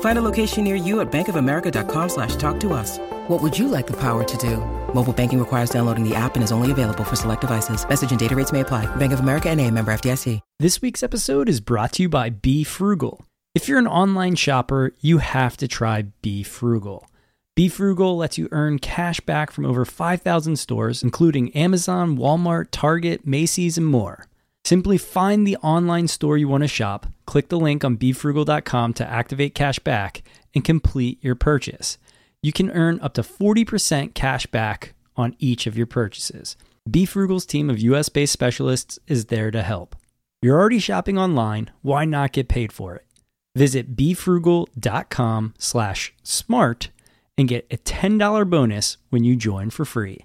Find a location near you at bankofamerica.com slash talk to us. What would you like the power to do? Mobile banking requires downloading the app and is only available for select devices. Message and data rates may apply. Bank of America and a member FDIC. This week's episode is brought to you by Be Frugal. If you're an online shopper, you have to try Be Frugal. Be Frugal lets you earn cash back from over 5,000 stores, including Amazon, Walmart, Target, Macy's, and more. Simply find the online store you want to shop, click the link on BeFrugal.com to activate cash back, and complete your purchase. You can earn up to 40% cash back on each of your purchases. BeFrugal's team of US based specialists is there to help. You're already shopping online, why not get paid for it? Visit befrugal.com slash smart and get a $10 bonus when you join for free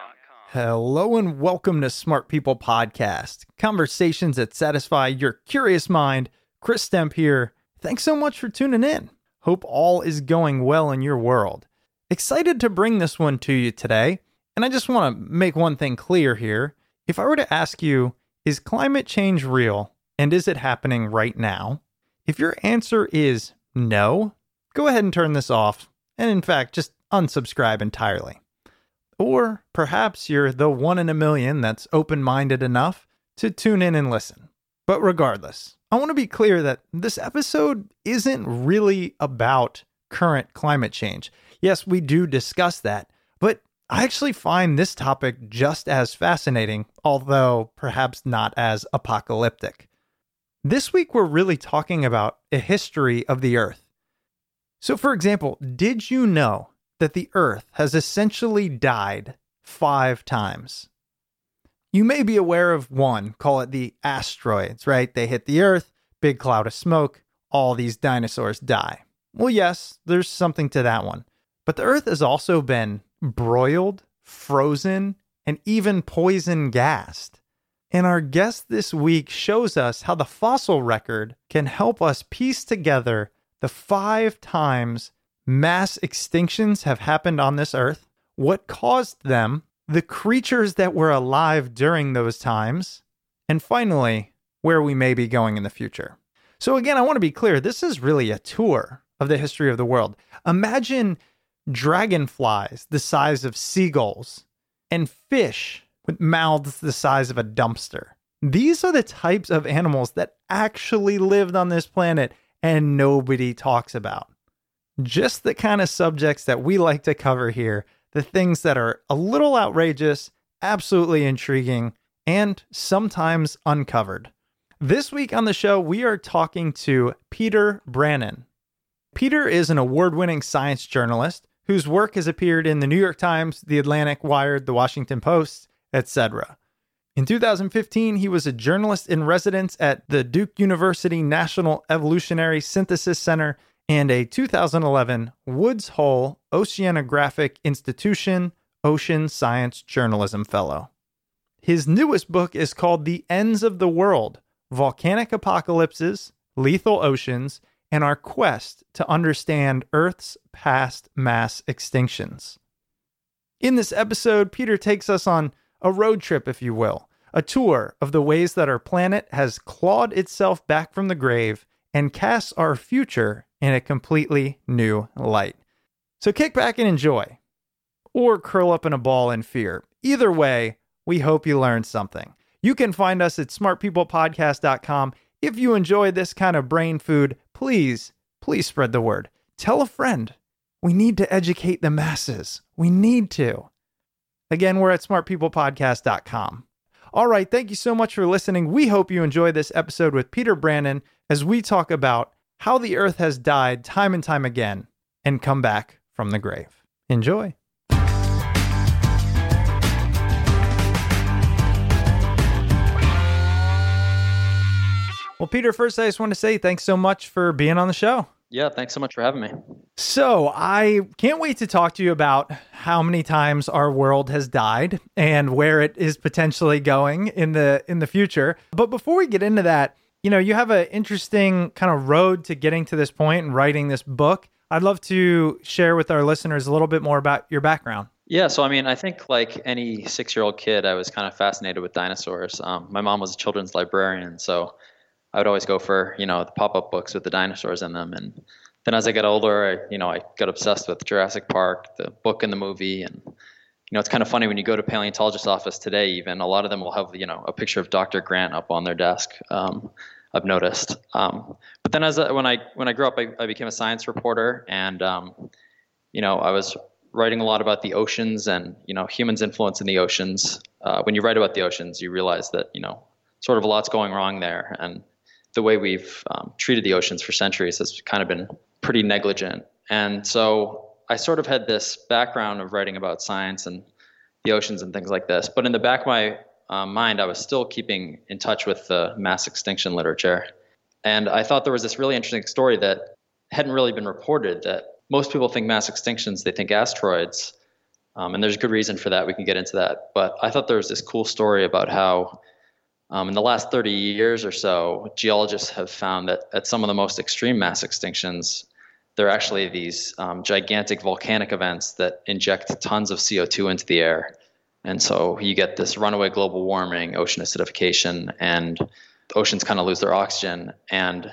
Hello and welcome to Smart People Podcast, conversations that satisfy your curious mind. Chris Stemp here. Thanks so much for tuning in. Hope all is going well in your world. Excited to bring this one to you today. And I just want to make one thing clear here. If I were to ask you, is climate change real and is it happening right now? If your answer is no, go ahead and turn this off. And in fact, just unsubscribe entirely. Or perhaps you're the one in a million that's open minded enough to tune in and listen. But regardless, I want to be clear that this episode isn't really about current climate change. Yes, we do discuss that, but I actually find this topic just as fascinating, although perhaps not as apocalyptic. This week, we're really talking about a history of the Earth. So, for example, did you know that the Earth has essentially died five times. You may be aware of one, call it the asteroids, right? They hit the Earth, big cloud of smoke, all these dinosaurs die. Well, yes, there's something to that one. But the Earth has also been broiled, frozen, and even poison gassed. And our guest this week shows us how the fossil record can help us piece together the five times mass extinctions have happened on this earth, what caused them, the creatures that were alive during those times, and finally, where we may be going in the future. So, again, I want to be clear this is really a tour of the history of the world. Imagine dragonflies the size of seagulls and fish with mouths the size of a dumpster. These are the types of animals that actually lived on this planet and nobody talks about just the kind of subjects that we like to cover here the things that are a little outrageous, absolutely intriguing, and sometimes uncovered. This week on the show, we are talking to Peter Brannen. Peter is an award winning science journalist whose work has appeared in the New York Times, The Atlantic, Wired, The Washington Post, etc. In 2015, he was a journalist in residence at the Duke University National Evolutionary Synthesis Center and a 2011 Woods Hole Oceanographic Institution Ocean Science Journalism Fellow. His newest book is called The Ends of the World Volcanic Apocalypses, Lethal Oceans, and Our Quest to Understand Earth's Past Mass Extinctions. In this episode, Peter takes us on a road trip, if you will, a tour of the ways that our planet has clawed itself back from the grave and casts our future in a completely new light. So kick back and enjoy, or curl up in a ball in fear. Either way, we hope you learned something. You can find us at smartpeoplepodcast.com. If you enjoy this kind of brain food, please, please spread the word. Tell a friend. We need to educate the masses. We need to. Again, we're at smartpeoplepodcast.com. All right, thank you so much for listening. We hope you enjoy this episode with Peter Brannen as we talk about how the earth has died time and time again and come back from the grave. Enjoy. Well, Peter, first, I just want to say thanks so much for being on the show. Yeah, thanks so much for having me. So, I can't wait to talk to you about how many times our world has died and where it is potentially going in the in the future. But before we get into that, you know, you have an interesting kind of road to getting to this point and writing this book. I'd love to share with our listeners a little bit more about your background. Yeah, so I mean, I think like any six-year-old kid, I was kind of fascinated with dinosaurs. Um, my mom was a children's librarian, so I would always go for you know the pop-up books with the dinosaurs in them. And then as I got older, I you know I got obsessed with Jurassic Park, the book and the movie. And you know it's kind of funny when you go to paleontologist's office today. Even a lot of them will have you know a picture of Dr. Grant up on their desk. Um, I've noticed. Um, but then as I, when I when I grew up, I, I became a science reporter, and um, you know I was writing a lot about the oceans and you know humans' influence in the oceans. Uh, when you write about the oceans, you realize that you know sort of a lot's going wrong there, and the way we've um, treated the oceans for centuries has kind of been pretty negligent. And so I sort of had this background of writing about science and the oceans and things like this. But in the back of my uh, mind, I was still keeping in touch with the mass extinction literature. And I thought there was this really interesting story that hadn't really been reported that most people think mass extinctions, they think asteroids. Um, and there's a good reason for that. We can get into that. But I thought there was this cool story about how um, in the last 30 years or so, geologists have found that at some of the most extreme mass extinctions, there are actually these um, gigantic volcanic events that inject tons of CO2 into the air. And so you get this runaway global warming, ocean acidification, and oceans kind of lose their oxygen. And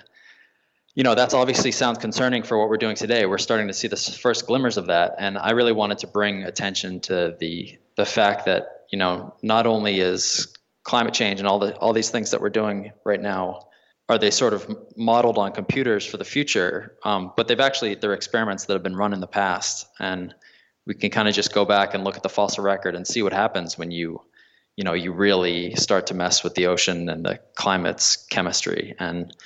you know that's obviously sounds concerning for what we're doing today. We're starting to see the first glimmers of that, and I really wanted to bring attention to the the fact that you know not only is climate change and all the all these things that we're doing right now are they sort of modeled on computers for the future? Um, but they've actually they're experiments that have been run in the past and we can kind of just go back and look at the fossil record and see what happens when you you know you really start to mess with the ocean and the climate's chemistry. And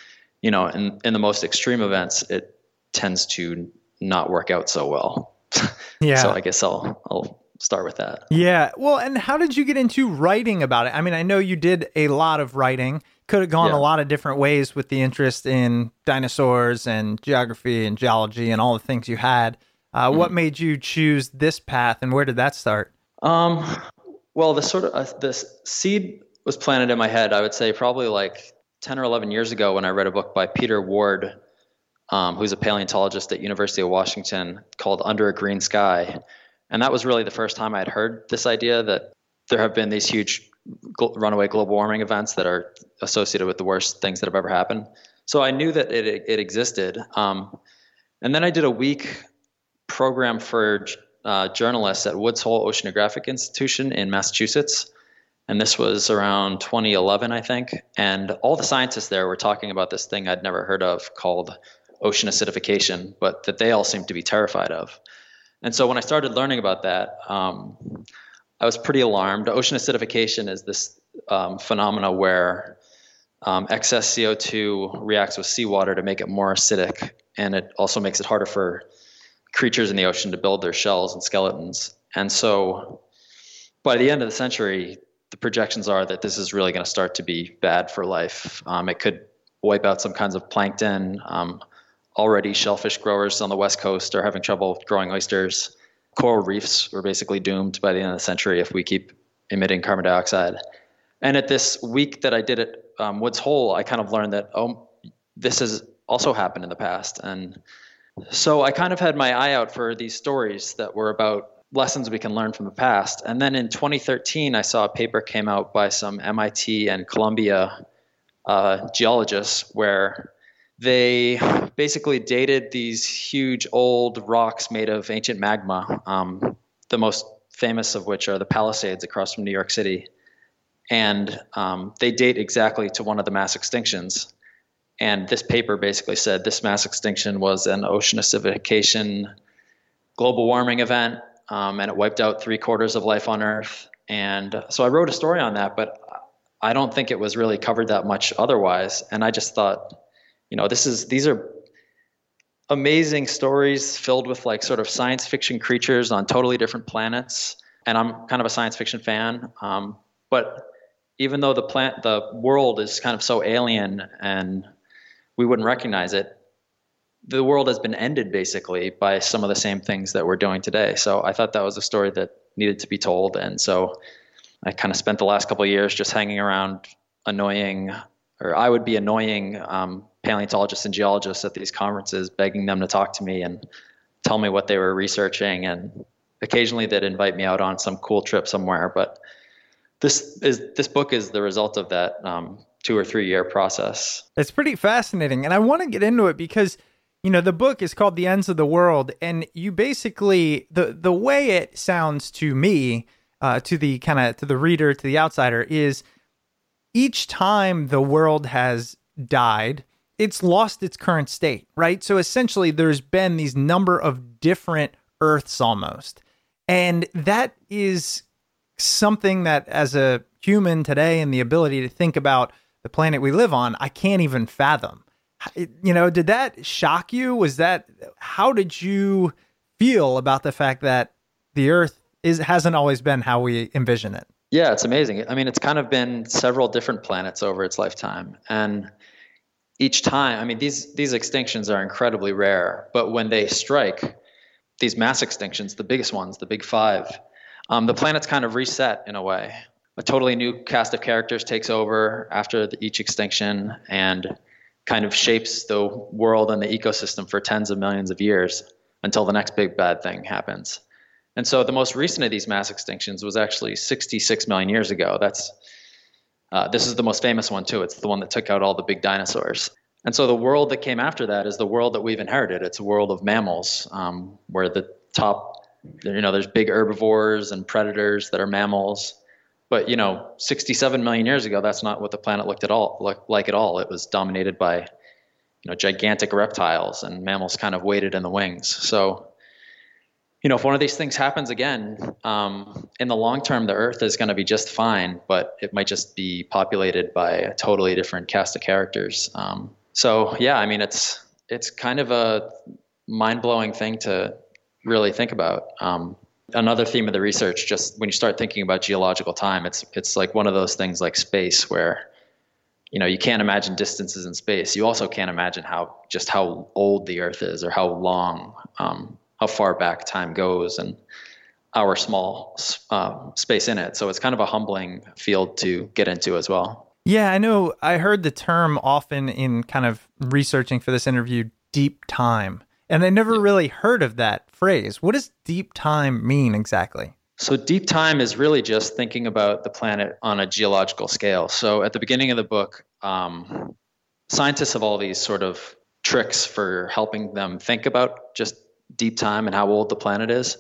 you know in, in the most extreme events it tends to not work out so well. Yeah. so i guess i'll i'll start with that Yeah. Well, and how did you get into writing about it? I mean, I know you did a lot of writing. Could have gone Yeah. a lot of different ways with the interest in dinosaurs and geography and geology and all the things you had. Uh, Mm-hmm. What made you choose this path, and where did that start? Um, well, the sort of uh, this seed was planted in my head. I would say probably like ten or eleven years ago when I read a book by Peter Ward, um, who's a paleontologist at University of Washington, called Under a Green Sky, and that was really the first time I had heard this idea that there have been these huge runaway global warming events that are associated with the worst things that have ever happened. So I knew that it it existed. Um, and then I did a week program for uh, journalists at Woods Hole Oceanographic Institution in Massachusetts. And this was around 2011, I think. And all the scientists there were talking about this thing I'd never heard of called ocean acidification, but that they all seemed to be terrified of. And so when I started learning about that, um, I was pretty alarmed. Ocean acidification is this um, phenomena where um, excess CO2 reacts with seawater to make it more acidic, and it also makes it harder for creatures in the ocean to build their shells and skeletons. And so by the end of the century, the projections are that this is really going to start to be bad for life. Um, it could wipe out some kinds of plankton. Um, already, shellfish growers on the west coast are having trouble growing oysters. Coral reefs were basically doomed by the end of the century if we keep emitting carbon dioxide. And at this week that I did at um, Woods Hole, I kind of learned that oh, this has also happened in the past, and so I kind of had my eye out for these stories that were about lessons we can learn from the past. And then in 2013, I saw a paper came out by some MIT and Columbia uh, geologists where they basically dated these huge old rocks made of ancient magma. Um, the most famous of which are the Palisades across from New York City and um, they date exactly to one of the mass extinctions. And this paper basically said this mass extinction was an ocean acidification global warming event, um, and it wiped out three quarters of life on Earth. And so I wrote a story on that, but I don't think it was really covered that much otherwise. And I just thought, you know, this is these are amazing stories filled with like sort of science fiction creatures on totally different planets. And I'm kind of a science fiction fan, um, but even though the plant the world is kind of so alien and we wouldn't recognize it the world has been ended basically by some of the same things that we're doing today so i thought that was a story that needed to be told and so i kind of spent the last couple of years just hanging around annoying or i would be annoying um, paleontologists and geologists at these conferences begging them to talk to me and tell me what they were researching. And occasionally they'd invite me out on some cool trip somewhere. But this is this book is the result of that um, two or three year process. It's pretty fascinating, and I want to get into it because you know the book is called "The Ends of the World," and you basically the the way it sounds to me, uh, to the kind of to the reader, to the outsider, is each time the world has died, it's lost its current state, right? So essentially, there's been these number of different Earths almost, and that is something that as a human today and the ability to think about the planet we live on, I can't even fathom. You know, did that shock you? Was that how did you feel about the fact that the Earth is hasn't always been how we envision it? Yeah, it's amazing. I mean, it's kind of been several different planets over its lifetime, and each time, I mean, these these extinctions are incredibly rare, but when they strike, these mass extinctions, the biggest ones, the big five, um, the planet's kind of reset in a way. A totally new cast of characters takes over after the, each extinction and kind of shapes the world and the ecosystem for tens of millions of years until the next big bad thing happens. And so the most recent of these mass extinctions was actually 66 million years ago. That's uh, this is the most famous one too. It's the one that took out all the big dinosaurs. And so the world that came after that is the world that we've inherited. It's a world of mammals, um, where the top you know, there's big herbivores and predators that are mammals. But you know, 67 million years ago, that's not what the planet looked at all looked like at all. It was dominated by, you know, gigantic reptiles, and mammals kind of waited in the wings. So, you know, if one of these things happens again, um, in the long term, the Earth is going to be just fine, but it might just be populated by a totally different cast of characters. Um, so, yeah, I mean, it's it's kind of a mind blowing thing to really think about. Um, another theme of the research, just when you start thinking about geological time, it's it's like one of those things like space where you know you can't imagine distances in space. You also can't imagine how just how old the Earth is or how long, um, how far back time goes, and our small uh, space in it. So it's kind of a humbling field to get into as well. Yeah, I know. I heard the term often in kind of researching for this interview, deep time. And I never really heard of that phrase. What does deep time mean exactly? So, deep time is really just thinking about the planet on a geological scale. So, at the beginning of the book, um, scientists have all these sort of tricks for helping them think about just deep time and how old the planet is.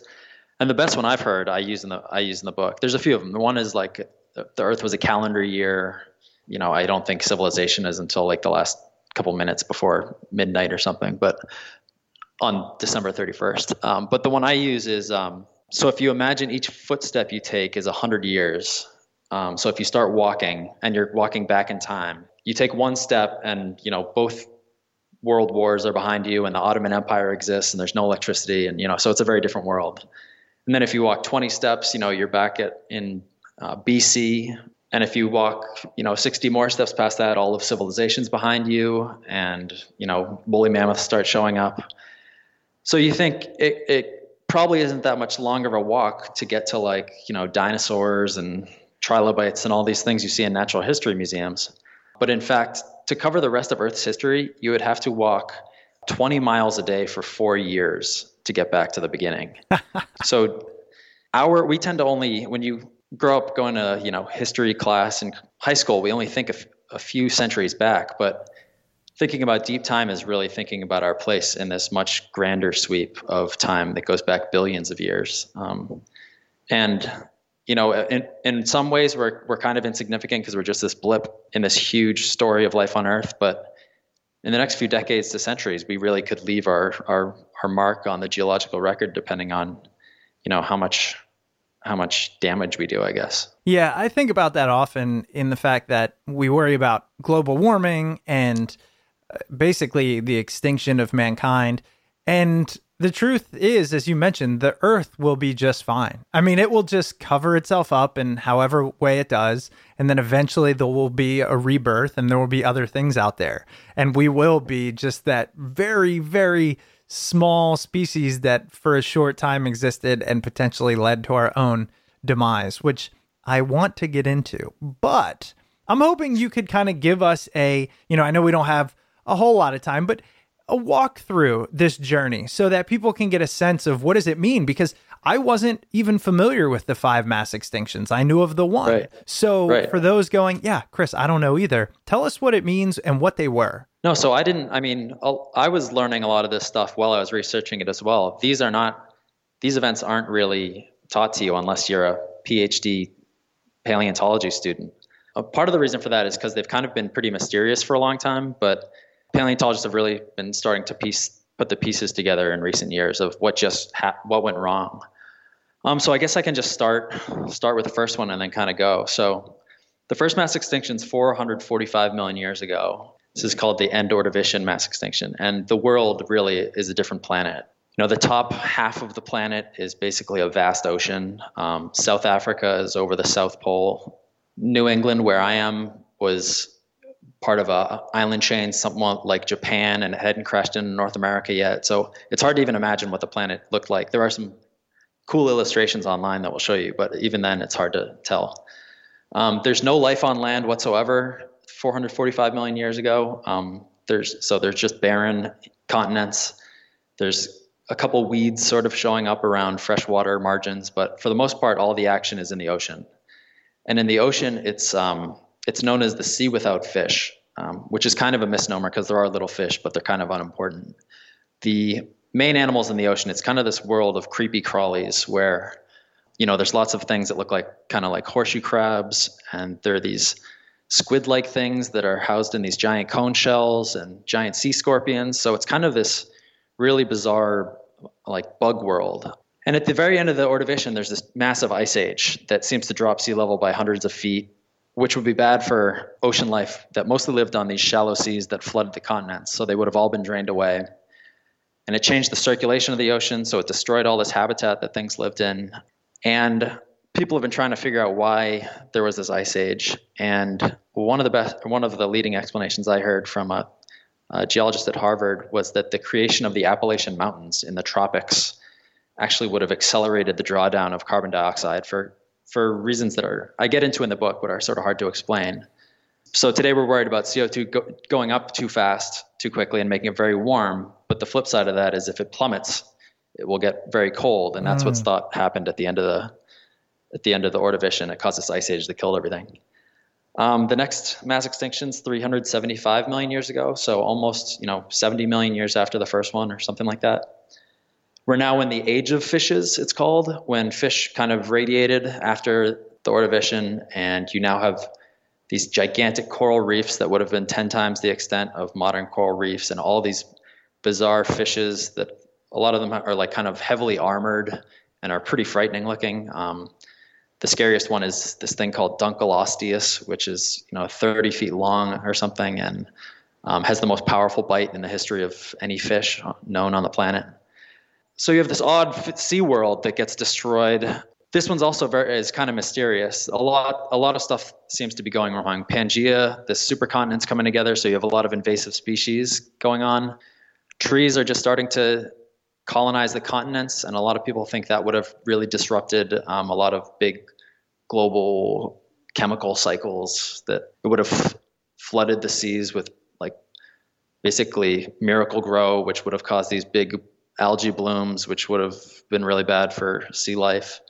And the best one I've heard, I use in the I use in the book. There's a few of them. The one is like the Earth was a calendar year. You know, I don't think civilization is until like the last couple minutes before midnight or something. But on December 31st. Um, but the one I use is um, so if you imagine each footstep you take is 100 years. Um, so if you start walking and you're walking back in time, you take one step and you know both world wars are behind you and the Ottoman Empire exists and there's no electricity and you know so it's a very different world. And then if you walk 20 steps, you know you're back at in uh, BC. And if you walk, you know, 60 more steps past that, all of civilization's behind you, and you know, woolly mammoths start showing up. So you think it, it probably isn't that much longer of a walk to get to like you know dinosaurs and trilobites and all these things you see in natural history museums. But in fact, to cover the rest of Earth's history, you would have to walk 20 miles a day for four years to get back to the beginning. so our we tend to only when you grow up going to you know history class in high school, we only think of a few centuries back, but thinking about deep time is really thinking about our place in this much grander sweep of time that goes back billions of years. Um, and you know, in, in some ways we're we're kind of insignificant because we're just this blip in this huge story of life on Earth. But in the next few decades to centuries, we really could leave our our our mark on the geological record, depending on, you know, how much how much damage we do, I guess. Yeah, I think about that often in the fact that we worry about global warming and uh, basically the extinction of mankind. And the truth is, as you mentioned, the earth will be just fine. I mean, it will just cover itself up in however way it does. And then eventually there will be a rebirth and there will be other things out there. And we will be just that very, very small species that for a short time existed and potentially led to our own demise, which I want to get into. But I'm hoping you could kind of give us a, you know, I know we don't have a whole lot of time, but walk through this journey so that people can get a sense of what does it mean because I wasn't even familiar with the five mass extinctions. I knew of the one. Right. So Right. for those going, yeah, Chris, I don't know either. Tell us what it means and what they were. No, so I didn't. I mean, I was learning a lot of this stuff while I was researching it as well. These are not, these events aren't really taught to you unless you're a PhD paleontology student. A part of the reason for that is because they've kind of been pretty mysterious for a long time, but paleontologists have really been starting to piece put the pieces together in recent years of what just ha- what went wrong. Um, so I guess I can just start start with the first one and then kind of go. So the first mass extinction is 445 million years ago. This is called the End-Ordovician mass extinction, and the world really is a different planet. You know, the top half of the planet is basically a vast ocean. Um, South Africa is over the South Pole. New England, where I am, was part of a island chain, somewhat like Japan, and hadn't crashed into North America yet. So it's hard to even imagine what the planet looked like. There are some cool illustrations online that will show you, but even then, it's hard to tell. Um, there's no life on land whatsoever. 445 million years ago. Um, there's so there's just barren continents. There's a couple weeds sort of showing up around freshwater margins, but for the most part, all the action is in the ocean. And in the ocean, it's um, it's known as the sea without fish, um, which is kind of a misnomer because there are little fish, but they're kind of unimportant. The main animals in the ocean, it's kind of this world of creepy crawlies where, you know, there's lots of things that look like kind of like horseshoe crabs, and there are these squid-like things that are housed in these giant cone shells and giant sea scorpions. So it's kind of this really bizarre, like bug world. And at the very end of the Ordovician, there's this massive ice age that seems to drop sea level by hundreds of feet, which would be bad for ocean life that mostly lived on these shallow seas that flooded the continents. So they would have all been drained away. And it changed the circulation of the ocean, so it destroyed all this habitat that things lived in. And people have been trying to figure out why there was this ice age. And one of the best, one of the leading explanations I heard from a, a geologist at Harvard was that the creation of the Appalachian Mountains in the tropics actually would have accelerated the drawdown of carbon dioxide for for reasons that are I get into in the book, but are sort of hard to explain. So today we're worried about CO2 go, going up too fast, too quickly, and making it very warm. But the flip side of that is if it plummets, it will get very cold, and that's what's thought happened at the end of the at the end of the Ordovician. It caused this ice age that killed everything. Um, the next mass extinction is 375 million years ago, so almost you know 70 million years after the first one, or something like that. We're now in the age of fishes, it's called, when fish kind of radiated after the Ordovician, and you now have these gigantic coral reefs that would have been 10 times the extent of modern coral reefs, and all these bizarre fishes that a lot of them are like kind of heavily armored and are pretty frightening looking. Um, the scariest one is this thing called Dunkleosteus, which is you know 30 feet long or something, and um, has the most powerful bite in the history of any fish known on the planet. So you have this odd sea world that gets destroyed. This one's also very is kind of mysterious. A lot a lot of stuff seems to be going wrong. Pangea, the supercontinent's coming together, so you have a lot of invasive species going on. Trees are just starting to colonize the continents, and a lot of people think that would have really disrupted um, a lot of big global chemical cycles. That it would have flooded the seas with like basically Miracle-Gro, which would have caused these big algae blooms, which would have been really bad for sea life.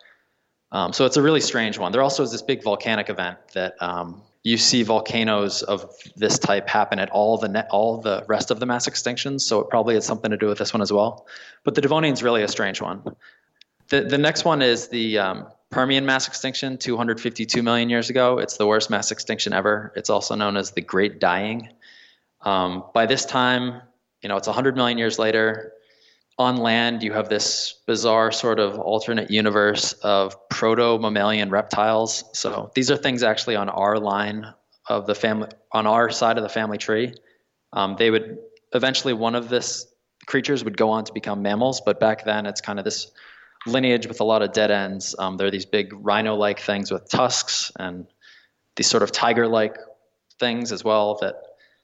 Um, so it's a really strange one. There also is this big volcanic event that um, you see volcanoes of this type happen at all the ne- all the rest of the mass extinctions. So it probably has something to do with this one as well. But the Devonian is really a strange one. The the next one is the um, Permian mass extinction, 252 million years ago. It's the worst mass extinction ever. It's also known as the Great Dying. Um, by this time, you know, it's 100 million years later. On land, you have this bizarre sort of alternate universe of proto mammalian reptiles. So these are things actually on our line of the family, on our side of the family tree. Um, they would eventually, one of this creatures would go on to become mammals, but back then it's kind of this lineage with a lot of dead ends. Um, there are these big rhino like things with tusks and these sort of tiger like things as well that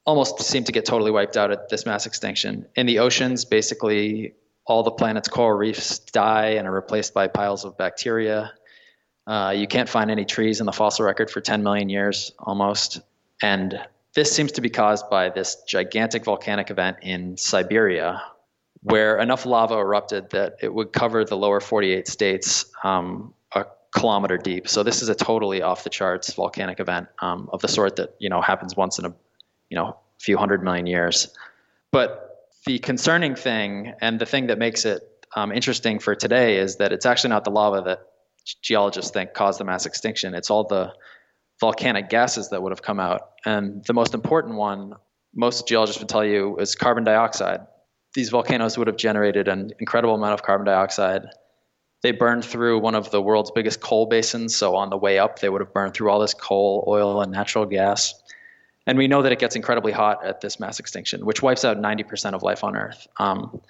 almost seem to get totally wiped out at this mass extinction. In the oceans, basically, all the planet's coral reefs die and are replaced by piles of bacteria. Uh, you can't find any trees in the fossil record for 10 million years almost. And this seems to be caused by this gigantic volcanic event in Siberia, where enough lava erupted that it would cover the lower 48 states um, a kilometer deep. So this is a totally off the charts volcanic event um, of the sort that you know happens once in a you know a few hundred million years. But the concerning thing and the thing that makes it um, interesting for today is that it's actually not the lava that geologists think caused the mass extinction. It's all the volcanic gases that would have come out. And the most important one, most geologists would tell you, is carbon dioxide these volcanoes would have generated an incredible amount of carbon dioxide. They burned through one of the world's biggest coal basins, so on the way up, they would have burned through all this coal, oil, and natural gas. And we know that it gets incredibly hot at this mass extinction, which wipes out 90% of life on Earth. Um,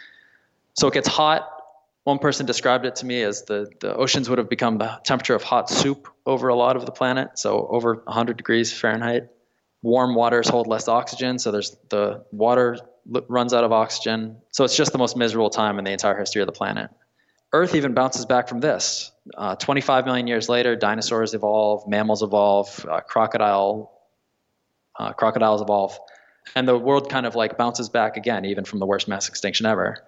so it gets hot. One person described it to me as the, the oceans would have become the temperature of hot soup over a lot of the planet, so over 100 degrees Fahrenheit. Warm waters hold less oxygen, so there's the water runs out of oxygen. So it's just the most miserable time in the entire history of the planet. Earth even bounces back from this. Uh, 25 million years later, dinosaurs evolve, mammals evolve, uh, crocodile uh, crocodiles evolve, and the world kind of like bounces back again, even from the worst mass extinction ever.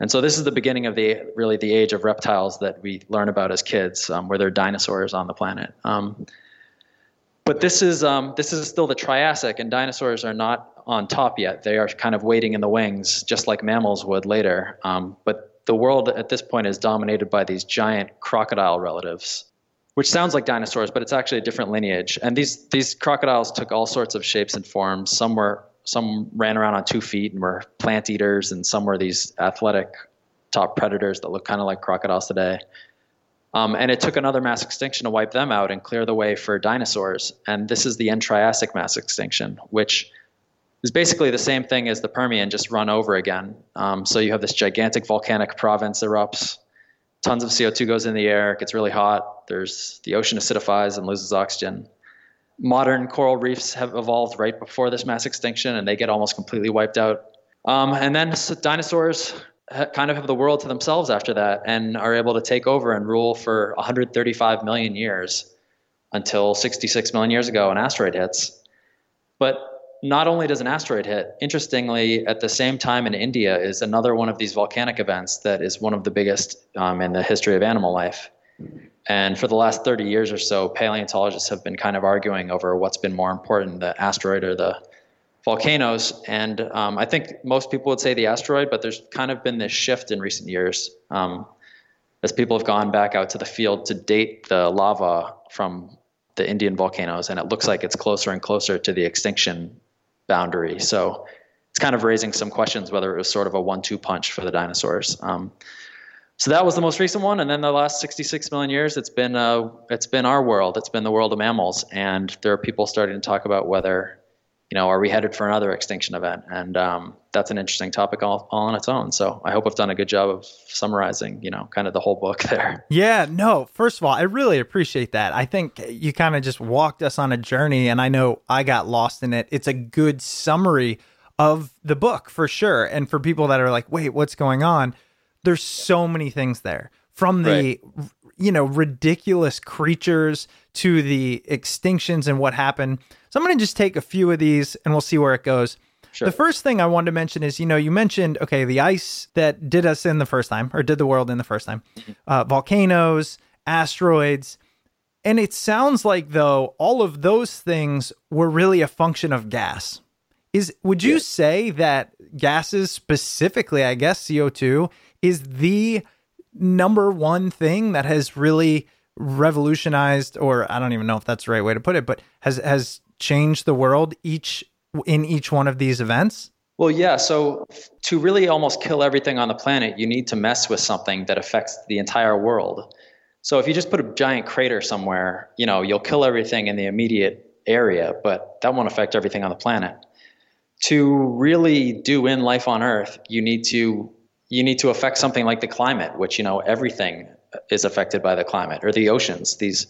And so this is the beginning of the really the age of reptiles that we learn about as kids, um, where there are dinosaurs on the planet. Um, but this is um, this is still the Triassic, and dinosaurs are not on top yet. They are kind of waiting in the wings, just like mammals would later. Um, but the world at this point is dominated by these giant crocodile relatives, which sounds like dinosaurs, but it's actually a different lineage. And these these crocodiles took all sorts of shapes and forms. Some were some ran around on two feet and were plant eaters, and some were these athletic top predators that look kind of like crocodiles today. Um, and it took another mass extinction to wipe them out and clear the way for dinosaurs. And this is the end Triassic mass extinction, which is basically the same thing as the Permian, just run over again. Um, so you have this gigantic volcanic province erupts, tons of CO2 goes in the air, it gets really hot. There's the ocean acidifies and loses oxygen. Modern coral reefs have evolved right before this mass extinction, and they get almost completely wiped out. Um, and then dinosaurs kind of have the world to themselves after that, and are able to take over and rule for 135 million years until 66 million years ago, an asteroid hits. But not only does an asteroid hit, interestingly, at the same time in India is another one of these volcanic events that is one of the biggest um, in the history of animal life. And for the last 30 years or so, paleontologists have been kind of arguing over what's been more important, the asteroid or the volcanoes. And um, I think most people would say the asteroid, but there's kind of been this shift in recent years um, as people have gone back out to the field to date the lava from the Indian volcanoes, and it looks like it's closer and closer to the extinction boundary. So it's kind of raising some questions whether it was sort of a one-two punch for the dinosaurs. Um, so that was the most recent one, and then the last 66 million years, it's been uh, it's been our world. It's been the world of mammals, and there are people starting to talk about whether you know, are we headed for another extinction event? And um, that's an interesting topic all, all on its own. So I hope I've done a good job of summarizing, you know, kind of the whole book there. Yeah, no, first of all, I really appreciate that. I think you kind of just walked us on a journey, and I know I got lost in it. It's a good summary of the book for sure. And for people that are like, wait, what's going on? There's so many things there from the, right. you know, ridiculous creatures to the extinctions and what happened. So I'm going to just take a few of these and we'll see where it goes. Sure. The first thing I wanted to mention is, you know, you mentioned, okay, the ice that did us in the first time or did the world in the first time, mm-hmm. uh, volcanoes, asteroids. And it sounds like, though, all of those things were really a function of gas. Is would you say that gases specifically, I guess CO2 is the number one thing that has really revolutionized or I don't even know if that's the right way to put it, but has has changed the world each in each one of these events? Well, yeah. So to really almost kill everything on the planet, you need to mess with something that affects the entire world. So if you just put a giant crater somewhere, you know, you'll kill everything in the immediate area, but that won't affect everything on the planet to really do in life on earth you need to you need to affect something like the climate which you know everything is affected by the climate or the oceans these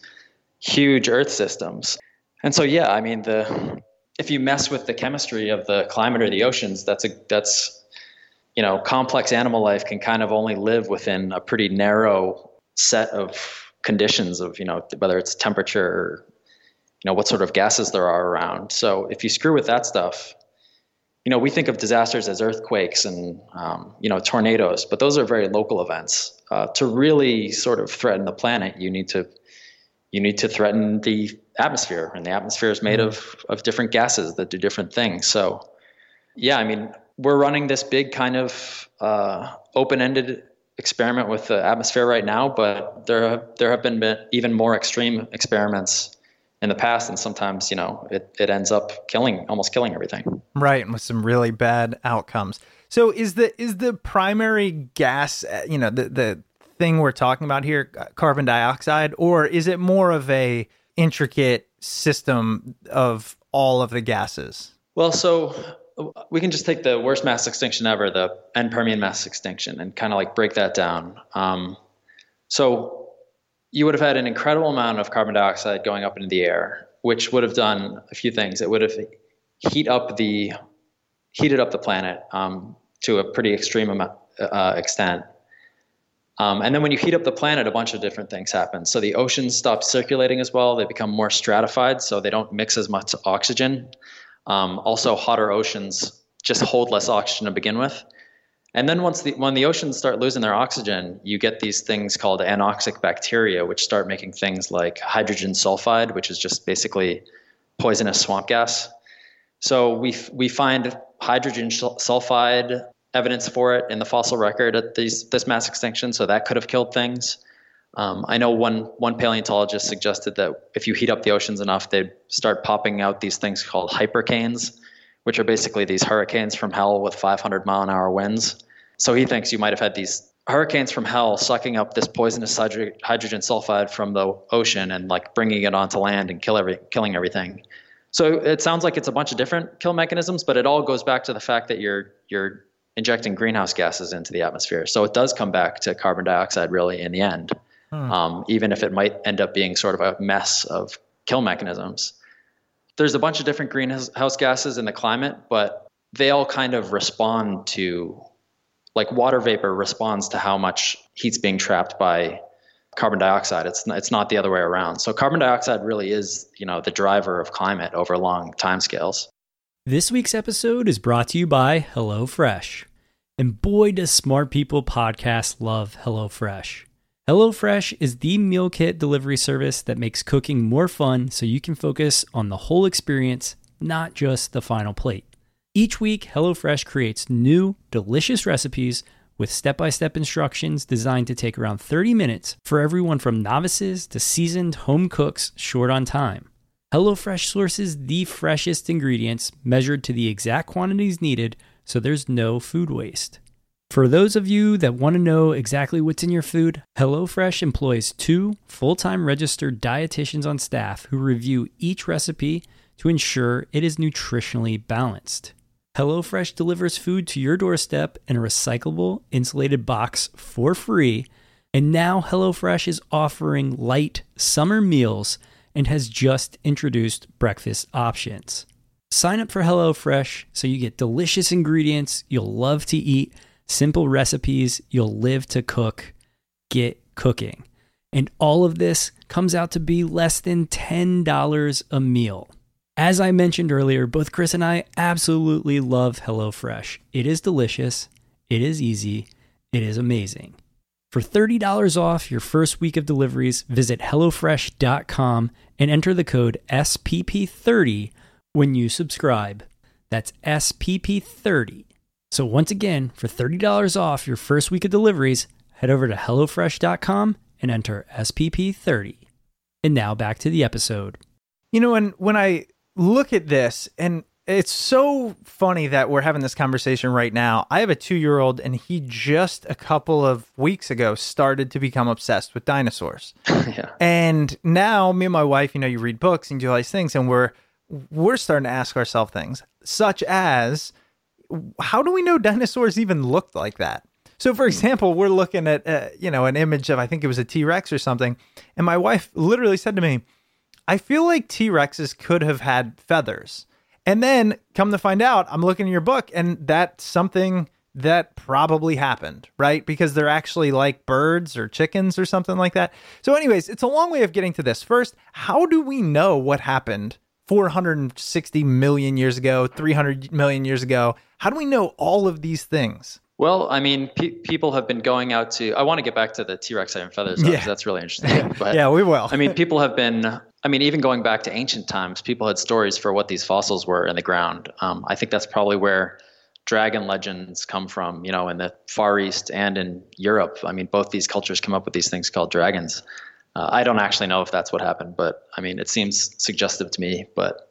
huge earth systems. And so yeah i mean the if you mess with the chemistry of the climate or the oceans that's a that's you know complex animal life can kind of only live within a pretty narrow set of conditions of you know whether it's temperature or you know what sort of gases there are around. So if you screw with that stuff you know, we think of disasters as earthquakes and um, you know tornadoes, but those are very local events. Uh, to really sort of threaten the planet, you need to you need to threaten the atmosphere, and the atmosphere is made mm-hmm. of of different gases that do different things. So, yeah, I mean, we're running this big kind of uh, open-ended experiment with the atmosphere right now, but there have, there have been even more extreme experiments in the past and sometimes you know it, it ends up killing almost killing everything. Right with some really bad outcomes. So is the is the primary gas uh, you know the the thing we're talking about here uh, carbon dioxide or is it more of a intricate system of all of the gases? Well so we can just take the worst mass extinction ever the end permian mass extinction and kind of like break that down. Um, so you would have had an incredible amount of carbon dioxide going up into the air, which would have done a few things. It would have heat up the heated up the planet um, to a pretty extreme amount, uh, extent. Um, and then when you heat up the planet, a bunch of different things happen. So the oceans stop circulating as well. They become more stratified, so they don't mix as much oxygen. Um, also, hotter oceans just hold less oxygen to begin with. And then once the when the oceans start losing their oxygen, you get these things called anoxic bacteria, which start making things like hydrogen sulfide, which is just basically poisonous swamp gas. So we we find hydrogen sulfide evidence for it in the fossil record at these, this mass extinction, so that could have killed things. Um, I know one one paleontologist suggested that if you heat up the oceans enough, they'd start popping out these things called hypercanes, which are basically these hurricanes from hell with 500 mile an hour winds. So he thinks you might have had these hurricanes from hell sucking up this poisonous hydrogen sulfide from the ocean and like bringing it onto land and kill every, killing everything. So it sounds like it's a bunch of different kill mechanisms, but it all goes back to the fact that you're you're injecting greenhouse gases into the atmosphere. So it does come back to carbon dioxide really in the end, hmm. um, even if it might end up being sort of a mess of kill mechanisms there's a bunch of different greenhouse gases in the climate, but they all kind of respond to, like water vapor responds to how much heat's being trapped by carbon dioxide. It's it's not the other way around. So carbon dioxide really is, you know, the driver of climate over long timescales. This week's episode is brought to you by HelloFresh. And boy, does smart people podcast love HelloFresh. HelloFresh is the meal kit delivery service that makes cooking more fun so you can focus on the whole experience, not just the final plate. Each week, HelloFresh creates new, delicious recipes with step by step instructions designed to take around 30 minutes for everyone from novices to seasoned home cooks short on time. HelloFresh sources the freshest ingredients measured to the exact quantities needed so there's no food waste. For those of you that want to know exactly what's in your food, HelloFresh employs two full time registered dietitians on staff who review each recipe to ensure it is nutritionally balanced. HelloFresh delivers food to your doorstep in a recyclable, insulated box for free. And now HelloFresh is offering light summer meals and has just introduced breakfast options. Sign up for HelloFresh so you get delicious ingredients you'll love to eat, simple recipes you'll live to cook. Get cooking. And all of this comes out to be less than $10 a meal. As I mentioned earlier, both Chris and I absolutely love HelloFresh. It is delicious, it is easy, it is amazing. For $30 off your first week of deliveries, visit HelloFresh.com and enter the code SPP30 when you subscribe. That's SPP30. So, once again, for $30 off your first week of deliveries, head over to HelloFresh.com and enter SPP30. And now back to the episode. You know, and when I look at this, and it's so funny that we're having this conversation right now. I have a two year old, and he just a couple of weeks ago started to become obsessed with dinosaurs. yeah. And now, me and my wife, you know, you read books and do all these things, and we're we're starting to ask ourselves things such as, how do we know dinosaurs even looked like that? So, for example, we're looking at uh, you know an image of I think it was a T Rex or something, and my wife literally said to me, "I feel like T Rexes could have had feathers." And then come to find out, I'm looking in your book, and that's something that probably happened, right? Because they're actually like birds or chickens or something like that. So, anyways, it's a long way of getting to this. First, how do we know what happened 460 million years ago, 300 million years ago? How do we know all of these things? Well, I mean, pe- people have been going out to. I want to get back to the T Rex having feathers. Yeah. That's really interesting. But yeah, we will. I mean, people have been. I mean, even going back to ancient times, people had stories for what these fossils were in the ground. Um, I think that's probably where dragon legends come from. You know, in the Far East and in Europe. I mean, both these cultures come up with these things called dragons. Uh, I don't actually know if that's what happened, but I mean, it seems suggestive to me. But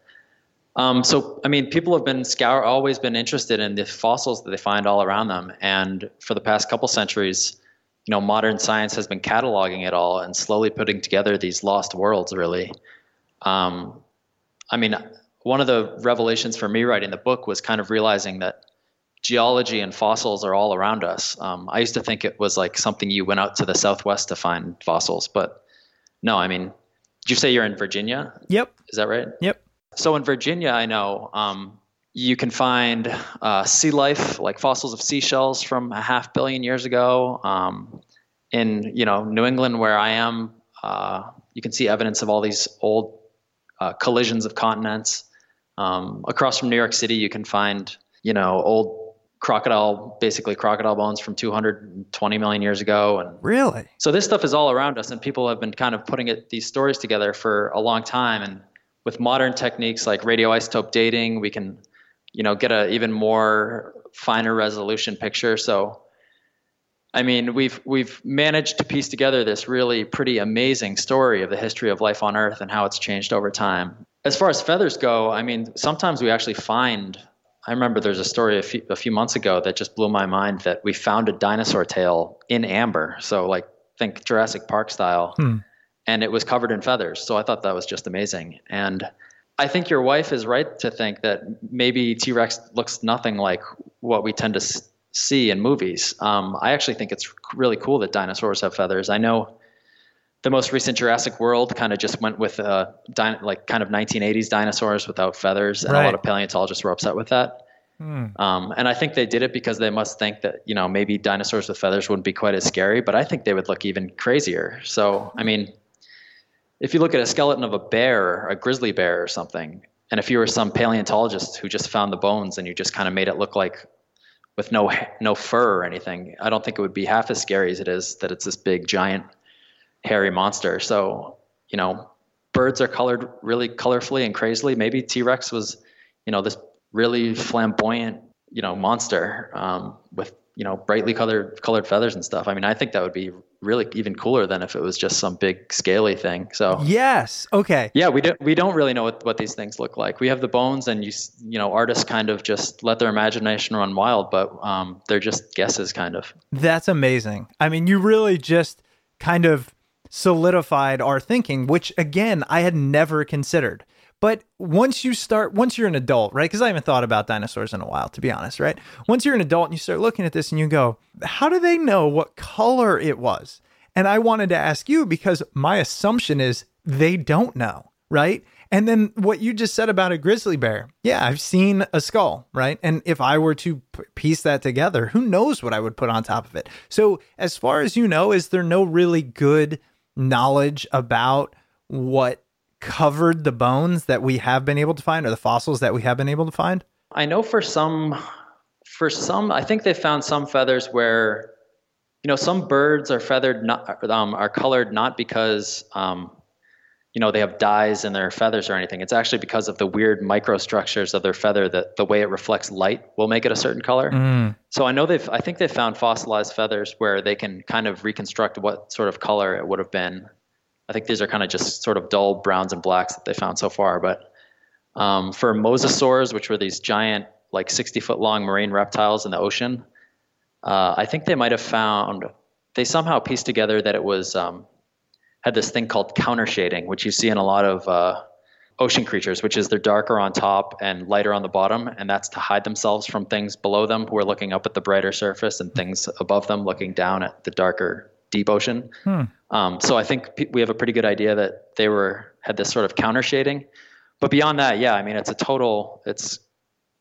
um, so, I mean, people have been scour always been interested in the fossils that they find all around them, and for the past couple centuries, you know, modern science has been cataloging it all and slowly putting together these lost worlds. Really, um, I mean, one of the revelations for me writing the book was kind of realizing that geology and fossils are all around us. Um, I used to think it was like something you went out to the southwest to find fossils, but no, I mean, did you say you're in Virginia? Yep. Is that right? Yep. So in Virginia, I know um, you can find uh, sea life, like fossils of seashells from a half billion years ago. Um, in you know New England, where I am, uh, you can see evidence of all these old uh, collisions of continents. Um, across from New York City, you can find you know old crocodile, basically crocodile bones from 220 million years ago. And really, so this stuff is all around us, and people have been kind of putting it, these stories together for a long time. And with modern techniques like radioisotope dating, we can, you know, get a even more finer resolution picture. So, I mean, we've we've managed to piece together this really pretty amazing story of the history of life on Earth and how it's changed over time. As far as feathers go, I mean, sometimes we actually find I remember there's a story a few, a few months ago that just blew my mind that we found a dinosaur tail in amber. So like think Jurassic Park style. Hmm. And it was covered in feathers. So I thought that was just amazing. And I think your wife is right to think that maybe T Rex looks nothing like what we tend to see in movies. Um, I actually think it's really cool that dinosaurs have feathers. I know the most recent Jurassic World kind of just went with uh, like kind of 1980s dinosaurs without feathers, and Right. a lot of paleontologists were upset with that. Hmm. Um, and I think they did it because they must think that you know maybe dinosaurs with feathers wouldn't be quite as scary, but I think they would look even crazier. So I mean, if you look at a skeleton of a bear, a grizzly bear or something, and if you were some paleontologist who just found the bones and you just kind of made it look like with no no fur or anything, I don't think it would be half as scary as it is that it's this big giant hairy monster. So, you know, birds are colored really colorfully and crazily. Maybe T-Rex was, you know, this really flamboyant, you know, monster um, with you know, brightly colored colored feathers and stuff. I mean, I think that would be really even cooler than if it was just some big scaly thing. So Yes. Okay. yeah, we don't we don't really know what, what these things look like. We have the bones, and you you know, artists kind of just let their imagination run wild, but um, they're just guesses, kind of. That's amazing. I mean, you really just kind of solidified our thinking, which again, I had never considered. But once you start, once you're an adult, right? Because I haven't thought about dinosaurs in a while, to be honest, right? Once you're an adult and you start looking at this and you go, how do they know what color it was? And I wanted to ask you because my assumption is they don't know, right? And then what you just said about a grizzly bear. Yeah, I've seen a skull, right? And if I were to piece that together, who knows what I would put on top of it? So, as far as you know, is there no really good knowledge about what covered the bones that we have been able to find or the fossils that we have been able to find? I know for some, for some, I think they found some feathers where, you know, some birds are feathered, not um, are colored not because, um, you know, they have dyes in their feathers or anything. It's actually because of the weird microstructures of their feather that the way it reflects light will make it a certain color. So I know they've, I think they've found fossilized feathers where they can kind of reconstruct what sort of color it would have been. I think these are kind of just sort of dull browns and blacks that they found so far, but um, for mosasaurs, which were these giant, like 60 foot long marine reptiles in the ocean, uh, I think they might have found, they somehow pieced together that it was, um, had this thing called counter shading, which you see in a lot of uh, ocean creatures, which is they're darker on top and lighter on the bottom, and that's to hide themselves from things below them who are looking up at the brighter surface and things above them looking down at the darker deep ocean. Um, so I think we have a pretty good idea that they were had this sort of counter shading. But beyond that, yeah, I mean, it's a total. It's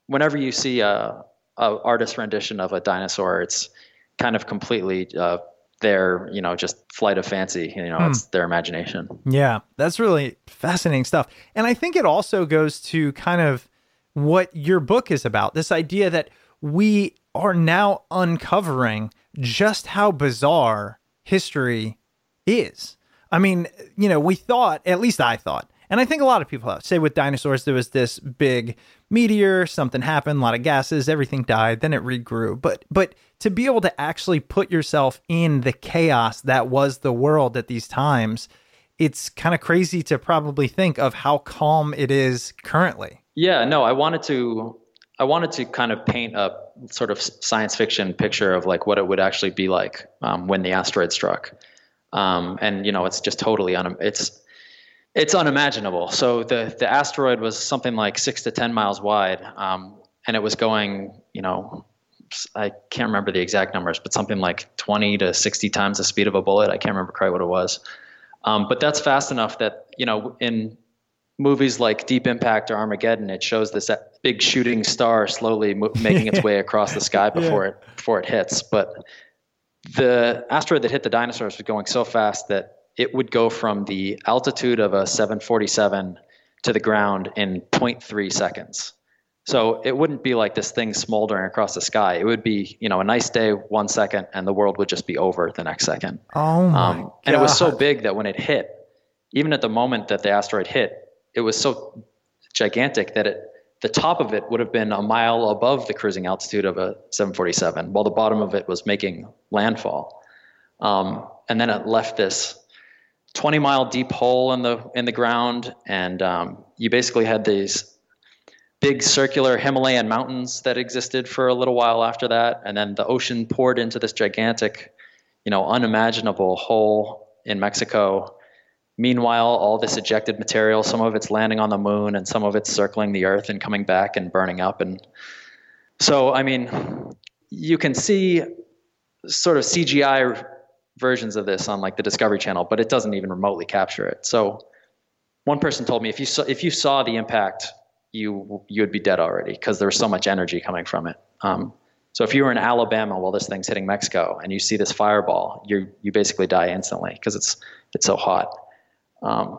whenever you see a, a artist rendition of a dinosaur, it's kind of completely uh, their, you know, just flight of fancy. You know, it's hmm. their imagination. Yeah, that's really fascinating stuff. And I think it also goes to kind of what your book is about this idea that we are now uncovering just how bizarre history is. I mean, you know, we thought, at least I thought, and I think a lot of people have, say with dinosaurs, there was this big meteor, something happened, a lot of gases, everything died, then it regrew. But but to be able to actually put yourself in the chaos that was the world at these times, it's kind of crazy to probably think of how calm it is currently. Yeah, no, I wanted to I wanted to kind of paint a sort of science fiction picture of like what it would actually be like um, when the asteroid struck. Um, and you know, it's just totally un it's it's unimaginable. So the the asteroid was something like six to ten miles wide, um, and it was going, you know, I can't remember the exact numbers, but something like twenty to sixty times the speed of a bullet. I can't remember quite what it was. Um, but that's fast enough that you know in movies like Deep Impact or Armageddon, it shows this big shooting star slowly mo- making its way across the sky before it before it hits. But the asteroid that hit the dinosaurs was going so fast that it would go from the altitude of a 747 to the ground in 0.3 seconds. So it wouldn't be like this thing smoldering across the sky. It would be, you know, a nice day, one second, and the world would just be over the next second. Oh my Um, and it was so big that when it hit, even at the moment that the asteroid hit, it was so gigantic that it the top of it would have been a mile above the cruising altitude of a 747, while the bottom of it was making landfall. Um, and then it left this 20 mile deep hole in the in the ground, and um, you basically had these big circular Himalayan mountains that existed for a little while after that, and then the ocean poured into this gigantic, you know, unimaginable hole in Mexico. Meanwhile, all this ejected material, some of it's landing on the moon and some of it's circling the earth and coming back and burning up. And so, I mean, you can see sort of CGI versions of this on like the Discovery Channel, but it doesn't even remotely capture it. So, one person told me if you saw if you saw the impact, you you would be dead already because there was so much energy coming from it. Um, so if you were in Alabama while this thing's hitting Mexico and you see this fireball, you you basically die instantly because it's it's so hot. Um,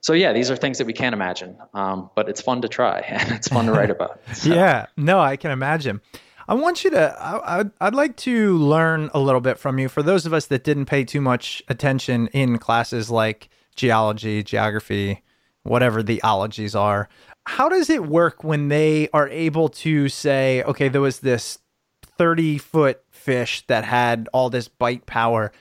so yeah, these are things that we can't imagine, um, but it's fun to try and it's fun to write about. So- Yeah, no, I can imagine. I want you to. I, I'd, I'd like to learn a little bit from you. For those of us that didn't pay too much attention in classes like geology, geography, whatever the ologies are, how does it work when they are able to say, okay, there was this 30 foot fish that had all this bite power.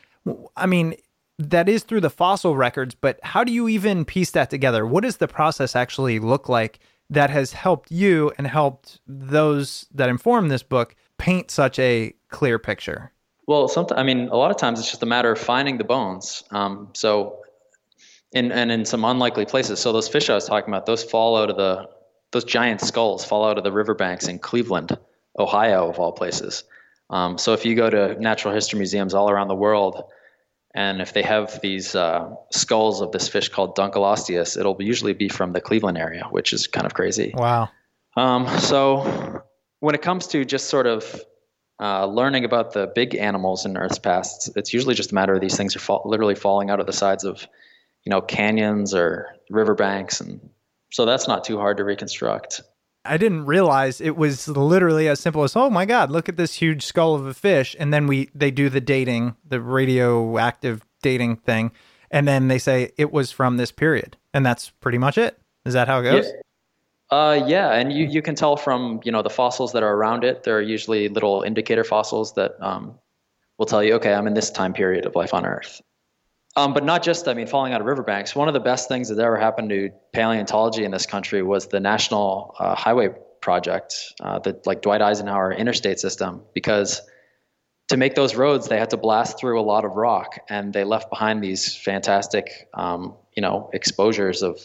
I mean, that is through the fossil records, but how do you even piece that together? What does the process actually look like that has helped you and helped those that inform this book paint such a clear picture? Well, sometimes I mean, a lot of times it's just a matter of finding the bones. Um, so, in and in some unlikely places. So those fish I was talking about, those fall out of the those giant skulls fall out of the riverbanks in Cleveland, Ohio, of all places. Um, so if you go to natural history museums all around the world, and if they have these uh, skulls of this fish called Dunkleosteus, it'll usually be from the Cleveland area, which is kind of crazy. Wow. Um, so when it comes to just sort of uh, learning about the big animals in Earth's past, it's, it's usually just a matter of these things are fall, literally falling out of the sides of, you know, canyons or riverbanks, and so that's not too hard to reconstruct. I didn't realize it was literally as simple as, oh my God, look at this huge skull of a fish. And then we they do the dating, the radioactive dating thing, and then they say it was from this period. And that's pretty much it. Is that how it goes? Yeah. Uh, yeah, and you, you can tell from you know the fossils that are around it. There are usually little indicator fossils that um, will tell you, okay, I'm in this time period of life on Earth. Um, but not just, I mean, falling out of riverbanks. One of the best things that ever happened to paleontology in this country was the National uh, Highway Project, uh, the like Dwight Eisenhower interstate system, because to make those roads, they had to blast through a lot of rock, and they left behind these fantastic, um, you know, exposures of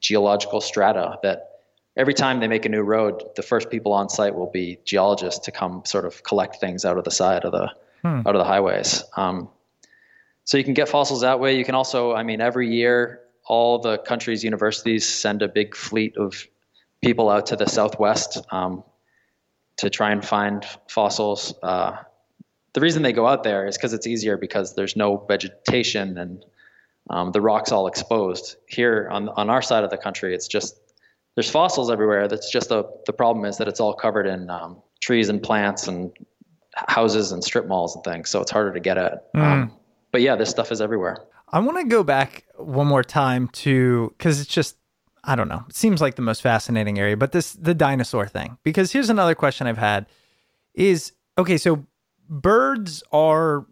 geological strata that every time they make a new road, the first people on site will be geologists to come sort of collect things out of the side of the hmm. out of the highways. Um, so you can get fossils that way. You can also, I mean, every year, all the country's universities send a big fleet of people out to the southwest um, to try and find fossils. Uh, the reason they go out there is because it's easier because there's no vegetation and um, the rock's all exposed. Here on on our side of the country, it's just there's fossils everywhere. That's just the the problem is that it's all covered in um, trees and plants and houses and strip malls and things, so it's harder to get at. Mm. Um, but yeah, this stuff is everywhere. I want to go back one more time to because it's just I don't know. It seems like the most fascinating area, but this the dinosaur thing. Because here's another question I've had is okay, so birds are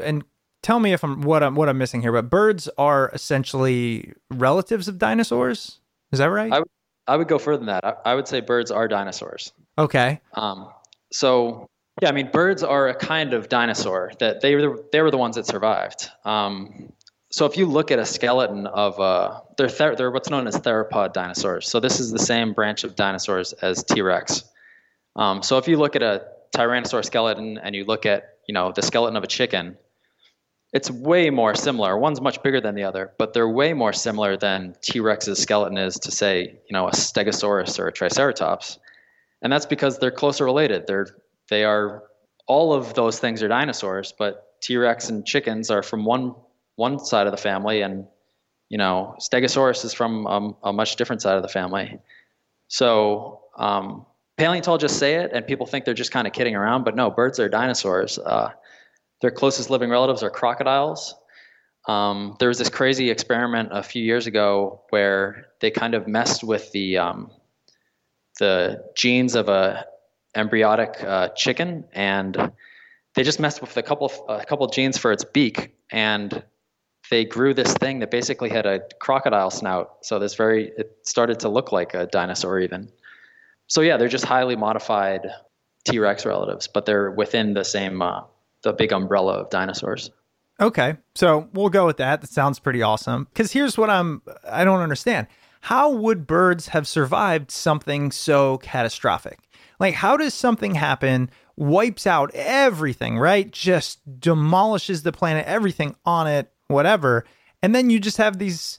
and tell me if I'm what I'm what I'm missing here, but birds are essentially relatives of dinosaurs. Is that right? I, w- I would go further than that. I, I would say birds are dinosaurs. Okay. Um, so yeah, I mean, birds are a kind of dinosaur that they were they were the ones that survived. Um, so if you look at a skeleton of uh, they're ther- they're what's known as theropod dinosaurs. So this is the same branch of dinosaurs as T Rex. Um, so if you look at a Tyrannosaur skeleton and you look at you know the skeleton of a chicken, it's way more similar. One's much bigger than the other, but they're way more similar than T Rex's skeleton is to say you know a Stegosaurus or a Triceratops, and that's because they're closer related. They're they are all of those things are dinosaurs, but T Rex and chickens are from one one side of the family, and you know Stegosaurus is from um, a much different side of the family. So um, paleontologists say it, and people think they're just kind of kidding around, but no, birds are dinosaurs. Uh, their closest living relatives are crocodiles. Um, there was this crazy experiment a few years ago where they kind of messed with the um, the genes of a embryotic uh, chicken, and they just messed with a couple a couple genes for its beak, and they grew this thing that basically had a crocodile snout. So this very it started to look like a dinosaur even. So yeah, they're just highly modified T-Rex relatives, but they're within the same uh, the big umbrella of dinosaurs. Okay, so we'll go with that. That sounds pretty awesome. Because here's what I'm I don't understand. How would birds have survived something so catastrophic? Like, how does something happen, wipes out everything, right? Just demolishes the planet, everything on it, whatever. And then you just have these,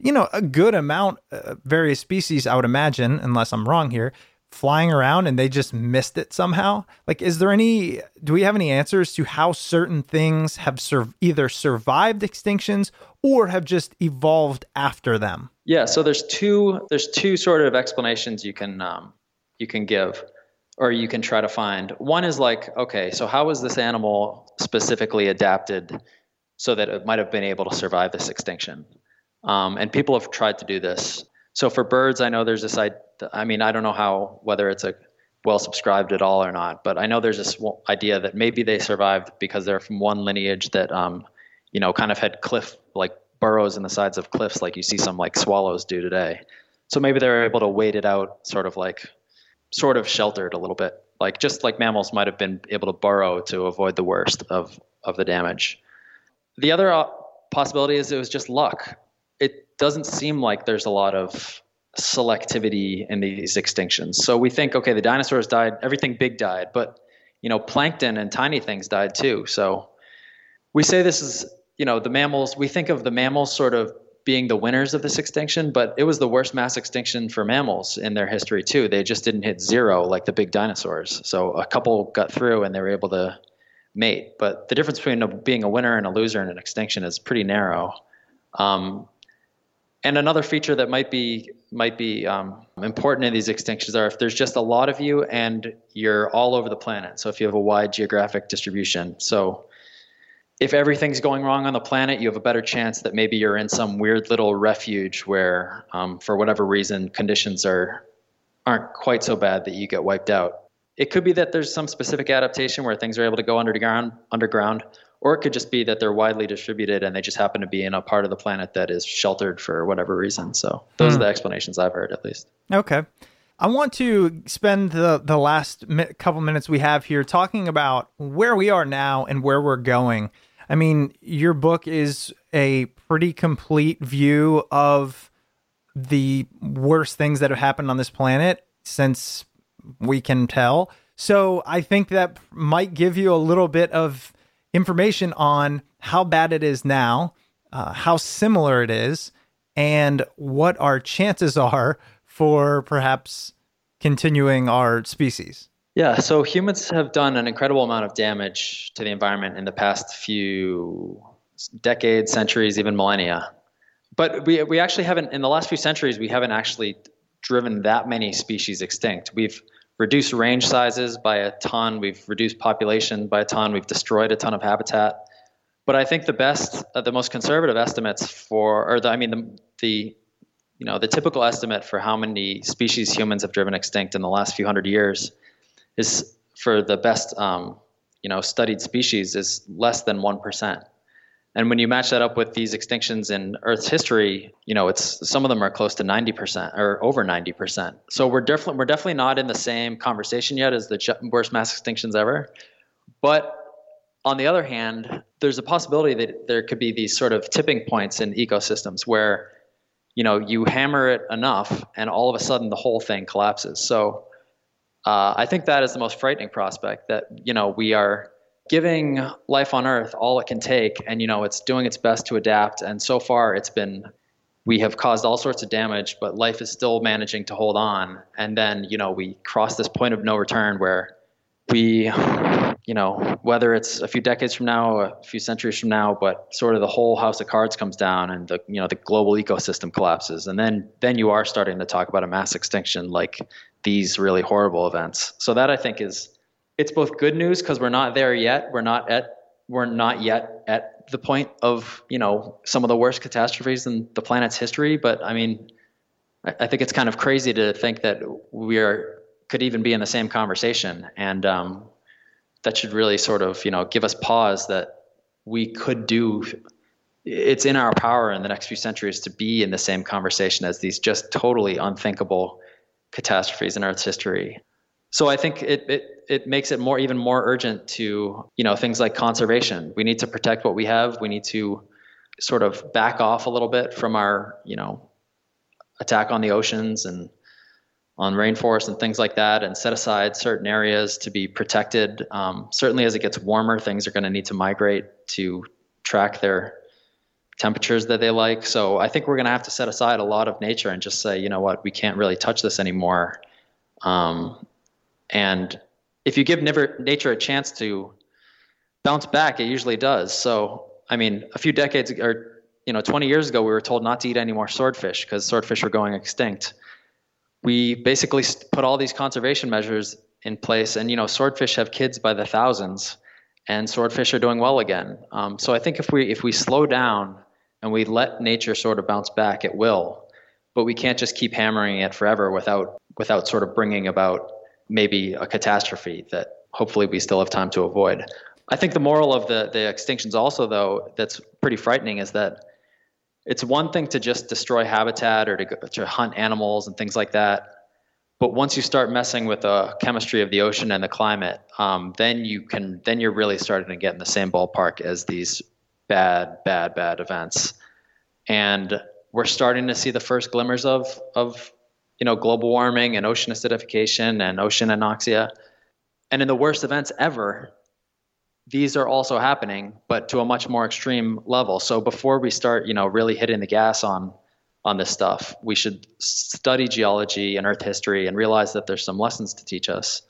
you know, a good amount, uh, various species, I would imagine, unless I'm wrong here, flying around and they just missed it somehow? Like, is there any, do we have any answers to how certain things have sur- either survived extinctions or have just evolved after them? Yeah, so there's two, there's two sort of explanations you can, um, you can give or you can try to find. One is like, okay, so how was this animal specifically adapted so that it might have been able to survive this extinction? Um, and people have tried to do this. So for birds, I know there's this. I, I mean, I don't know how whether it's a well subscribed at all or not. But I know there's this idea that maybe they survived because they're from one lineage that, um, you know, kind of had cliff like burrows in the sides of cliffs, like you see some like swallows do today. So maybe they're able to wait it out, sort of like, sort of sheltered a little bit, like just like mammals might have been able to burrow to avoid the worst of of the damage. The other uh, possibility is it was just luck. It doesn't seem like there's a lot of selectivity in these extinctions. So we think, okay, the dinosaurs died, everything big died, but you know, plankton and tiny things died too. So we say this is, you know, the mammals. We think of the mammals sort of being the winners of this extinction, but it was the worst mass extinction for mammals in their history too. They just didn't hit zero like the big dinosaurs. So a couple got through and they were able to mate. But the difference between a, being a winner and a loser in an extinction is pretty narrow. Um, and another feature that might be might be um, important in these extinctions are if there's just a lot of you and you're all over the planet. So if you have a wide geographic distribution. So if everything's going wrong on the planet, you have a better chance that maybe you're in some weird little refuge where, um, for whatever reason, conditions are aren't quite so bad that you get wiped out. It could be that there's some specific adaptation where things are able to go underground, underground, or it could just be that they're widely distributed and they just happen to be in a part of the planet that is sheltered for whatever reason. So those mm. are the explanations I've heard, at least. Okay. I want to spend the, the last mi- couple minutes we have here talking about where we are now and where we're going. I mean, your book is a pretty complete view of the worst things that have happened on this planet since we can tell. So I think that might give you a little bit of information on how bad it is now, uh, how similar it is, and what our chances are for perhaps continuing our species. Yeah, so humans have done an incredible amount of damage to the environment in the past few decades, centuries, even millennia. But we, we actually haven't, in the last few centuries, we haven't actually driven that many species extinct. We've reduced range sizes by a ton. We've reduced population by a ton. We've destroyed a ton of habitat. But I think the best, uh, the most conservative estimates for, or the, I mean, the, the, you know, the typical estimate for how many species humans have driven extinct in the last few hundred years is for the best, um, you know, studied species is less than one percent. And when you match that up with these extinctions in Earth's history, you know, it's some of them are close to 90% or over 90%. So we're definitely we're definitely not in the same conversation yet as the worst mass extinctions ever. But on the other hand, there's a possibility that there could be these sort of tipping points in ecosystems where you know you hammer it enough and all of a sudden the whole thing collapses. So uh, I think that is the most frightening prospect that you know we are giving life on earth all it can take and you know it's doing its best to adapt and so far it's been we have caused all sorts of damage but life is still managing to hold on. And then you know we cross this point of no return where we you know whether it's a few decades from now a few centuries from now but sort of the whole house of cards comes down and the you know the global ecosystem collapses. And then then you are starting to talk about a mass extinction like these really horrible events so that i think is it's both good news because we're not there yet. We're not at we're not yet at the point of you know some of the worst catastrophes in the planet's history. But I mean, I, I think it's kind of crazy to think that we are could even be in the same conversation, and um, that should really sort of you know give us pause that we could do. It's in our power in the next few centuries to be in the same conversation as these just totally unthinkable catastrophes in Earth's history. So I think it, it it makes it more even more urgent to you know things like conservation. We need to protect what we have. We need to sort of back off a little bit from our you know attack on the oceans and on rainforests and things like that, and set aside certain areas to be protected. Um, certainly, as it gets warmer, things are going to need to migrate to track their temperatures that they like. So I think we're going to have to set aside a lot of nature and just say, you know what, we can't really touch this anymore. Um, and if you give nature a chance to bounce back, it usually does. So, I mean, a few decades or you know, 20 years ago, we were told not to eat any more swordfish because swordfish were going extinct. We basically put all these conservation measures in place, and you know, swordfish have kids by the thousands, and swordfish are doing well again. Um, so I think if we if we slow down and we let nature sort of bounce back, it will. But we can't just keep hammering it forever without without sort of bringing about maybe a catastrophe that hopefully we still have time to avoid. I think the moral of the the extinctions also though that's pretty frightening is that it's one thing to just destroy habitat or to, to hunt animals and things like that. But once you start messing with the chemistry of the ocean and the climate, um, then you can then you're really starting to get in the same ballpark as these bad, bad, bad events. And we're starting to see the first glimmers of of you know global warming and ocean acidification and ocean anoxia. And in the worst events ever, these are also happening, but to a much more extreme level. So before we start, you know, really hitting the gas on on this stuff, we should study geology and Earth history and realize that there's some lessons to teach us,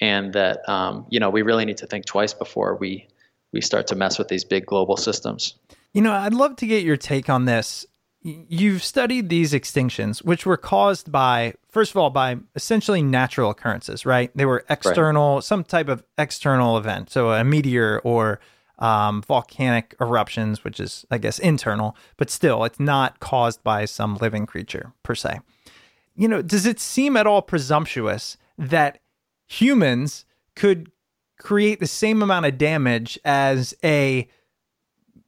and that um, you know we really need to think twice before we we start to mess with these big global systems. You know, I'd love to get your take on this you've studied these extinctions, which were caused by, first of all, by essentially natural occurrences, right? They were external, right. some type of external event. So a meteor or um, volcanic eruptions, which is, I guess, internal, but still, it's not caused by some living creature per se. You know, does it seem at all presumptuous that humans could create the same amount of damage as a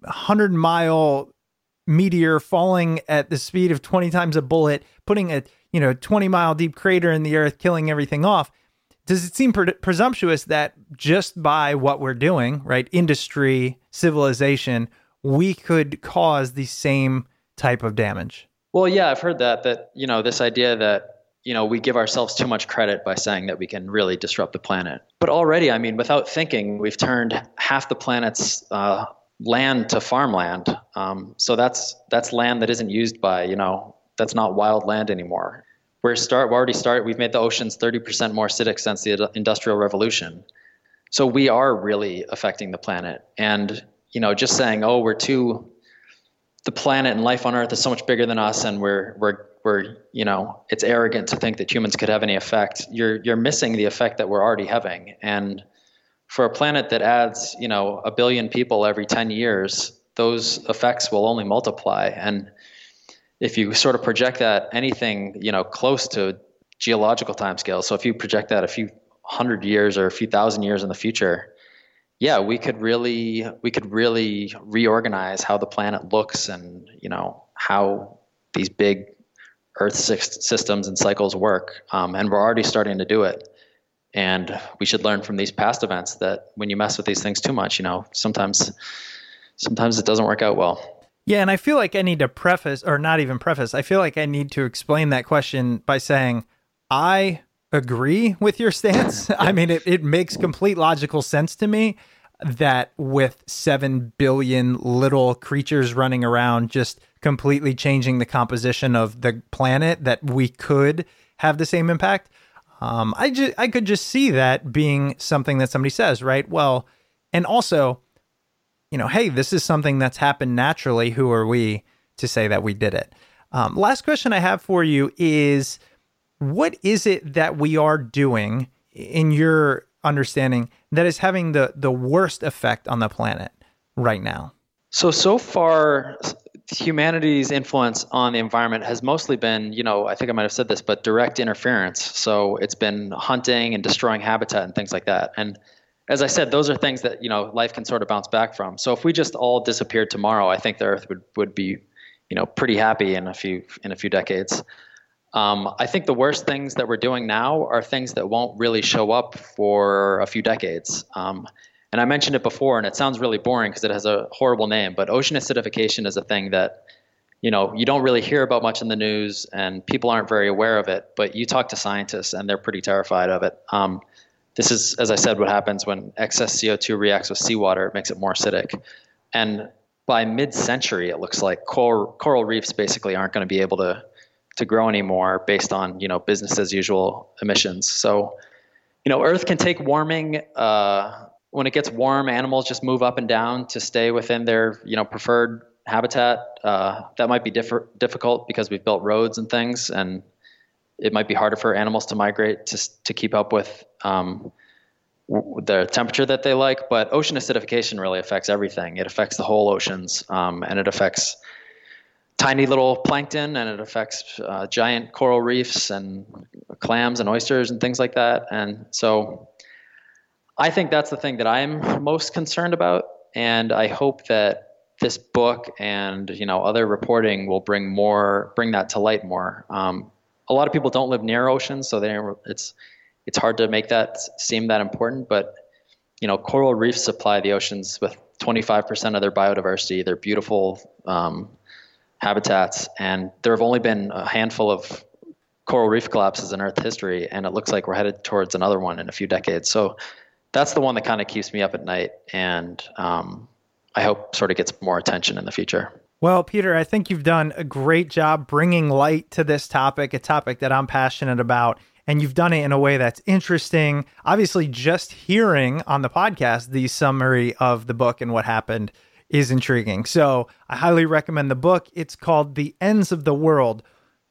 100 mile meteor falling at the speed of 20 times a bullet, putting a, you know, 20 mile deep crater in the earth, killing everything off. Does it seem pre- presumptuous that just by what we're doing, right, industry, civilization, we could cause the same type of damage? Well, yeah, I've heard that that, you know, this idea that you know, we give ourselves too much credit by saying that we can really disrupt the planet. But already, I mean, without thinking, we've turned half the planet's uh, land to farmland. Um, so that's that's land that isn't used by you know that's not wild land anymore. We're start we already start. We've made the oceans 30% more acidic since the industrial revolution. So we are really affecting the planet. And you know, just saying, oh, we're too the planet and life on Earth is so much bigger than us, and we're we're we're you know it's arrogant to think that humans could have any effect. You're you're missing the effect that we're already having, and for a planet that adds, you know, a billion people every 10 years, those effects will only multiply. And if you sort of project that anything, you know, close to geological time timescales, so if you project that a few hundred years or a few thousand years in the future, yeah, we could really we could really reorganize how the planet looks and you know how these big Earth systems and cycles work. Um, and we're already starting to do it. And we should learn from these past events that when you mess with these things too much, you know, sometimes sometimes it doesn't work out well. Yeah, and I feel like I need to preface or not even preface. I feel like I need to explain that question by saying I agree with your stance. I mean, it, it makes complete logical sense to me that with 7 billion little creatures running around just completely changing the composition of the planet that we could have the same impact um, I just I could just see that being something that somebody says, right? Well, and also, you know, hey, this is something that's happened naturally. Who are we to say that we did it? Um, last question I have for you is, what is it that we are doing in your understanding that is having the the worst effect on the planet right now? So so far, humanity's influence on the environment has mostly been, you know, I think I might have said this, but direct interference. So it's been hunting and destroying habitat and things like that. And as I said, those are things that, you know, life can sort of bounce back from. So if we just all disappeared tomorrow, I think the earth would, would be, you know, pretty happy in a few in a few decades. Um, I think the worst things that we're doing now are things that won't really show up for a few decades. Um, and I mentioned it before, and it sounds really boring because it has a horrible name, but ocean acidification is a thing that you know you don't really hear about much in the news, and people aren't very aware of it. But you talk to scientists, and they're pretty terrified of it. Um, this is, as I said, what happens when excess CO2 reacts with seawater; it makes it more acidic. And by mid-century, it looks like coral, coral reefs basically aren't going to be able to to grow anymore based on you know business as usual emissions. So, you know, Earth can take warming. Uh, when it gets warm, animals just move up and down to stay within their you know preferred habitat. Uh, that might be diff- difficult because we've built roads and things, and it might be harder for animals to migrate to to keep up with um, the temperature that they like. But ocean acidification really affects everything. It affects the whole oceans, um, and it affects tiny little plankton, and it affects uh, giant coral reefs and clams and oysters and things like that. And so I think that's the thing that I'm most concerned about. And I hope that this book and you know other reporting will bring more bring that to light more. Um, a lot of people don't live near oceans, so they it's it's hard to make that seem that important. But you know, coral reefs supply the oceans with 25% of their biodiversity. They're beautiful um, habitats, and there have only been a handful of coral reef collapses in Earth history, and it looks like we're headed towards another one in a few decades. So that's the one that kind of keeps me up at night, and um, I hope sort of gets more attention in the future. Well, Peter, I think you've done a great job bringing light to this topic, a topic that I'm passionate about. And you've done it in a way that's interesting. Obviously, just hearing on the podcast the summary of the book and what happened is intriguing. So I highly recommend the book. It's called The Ends of the World.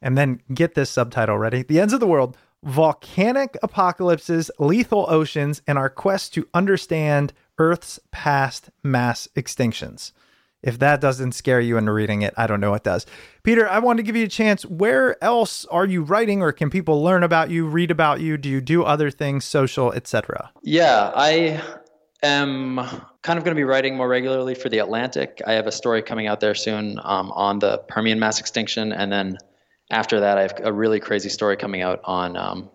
And then get this subtitle ready The Ends of the World Volcanic Apocalypses, Lethal Oceans, and Our Quest to Understand Earth's Past Mass Extinctions. If that doesn't scare you into reading it, I don't know what does. Peter, I want to give you a chance. Where else are you writing or can people learn about you, read about you? Do you do other things, social, etc.? Yeah, I am kind of going to be writing more regularly for The Atlantic. I have a story coming out there soon um, on the Permian mass extinction. And then after that, I have a really crazy story coming out on. Um,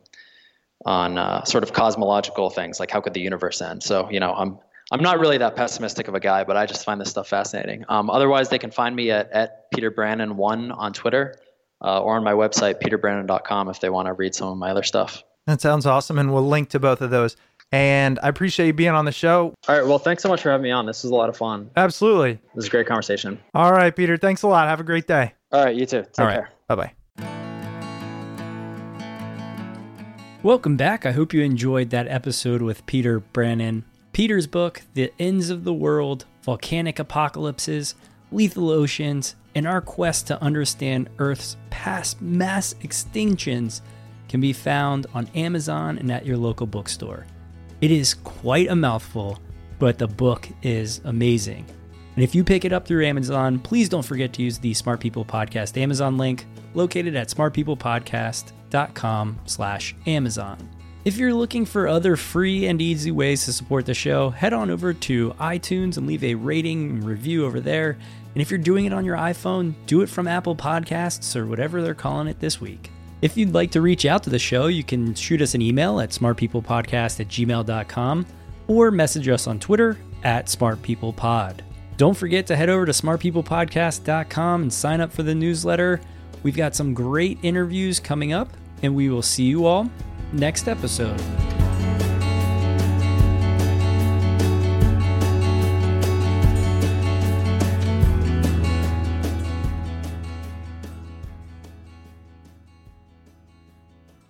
on uh, sort of cosmological things like how could the universe end so you know i'm I'm not really that pessimistic of a guy, but I just find this stuff fascinating. Um, otherwise, they can find me at, at Peter Brannen1 on Twitter uh, or on my website, peterbrannen.com, if they want to read some of my other stuff. That sounds awesome. And we'll link to both of those. And I appreciate you being on the show. All right. Well, thanks so much for having me on. This was a lot of fun. Absolutely. This is a great conversation. All right, Peter. Thanks a lot. Have a great day. All right. You too. Take All right. care. Bye bye. Welcome back. I hope you enjoyed that episode with Peter Brannen. Peter's book, The Ends of the World Volcanic Apocalypses, Lethal Oceans, and Our Quest to Understand Earth's Past Mass Extinctions, can be found on Amazon and at your local bookstore. It is quite a mouthful, but the book is amazing. And if you pick it up through Amazon, please don't forget to use the Smart People Podcast Amazon link located at smartpeoplepodcast.com slash Amazon. If you're looking for other free and easy ways to support the show, head on over to iTunes and leave a rating and review over there. And if you're doing it on your iPhone, do it from Apple Podcasts or whatever they're calling it this week. If you'd like to reach out to the show, you can shoot us an email at smartpeoplepodcast at gmail.com or message us on Twitter at smartpeoplepod. Don't forget to head over to smartpeoplepodcast.com and sign up for the newsletter. We've got some great interviews coming up, and we will see you all next episode.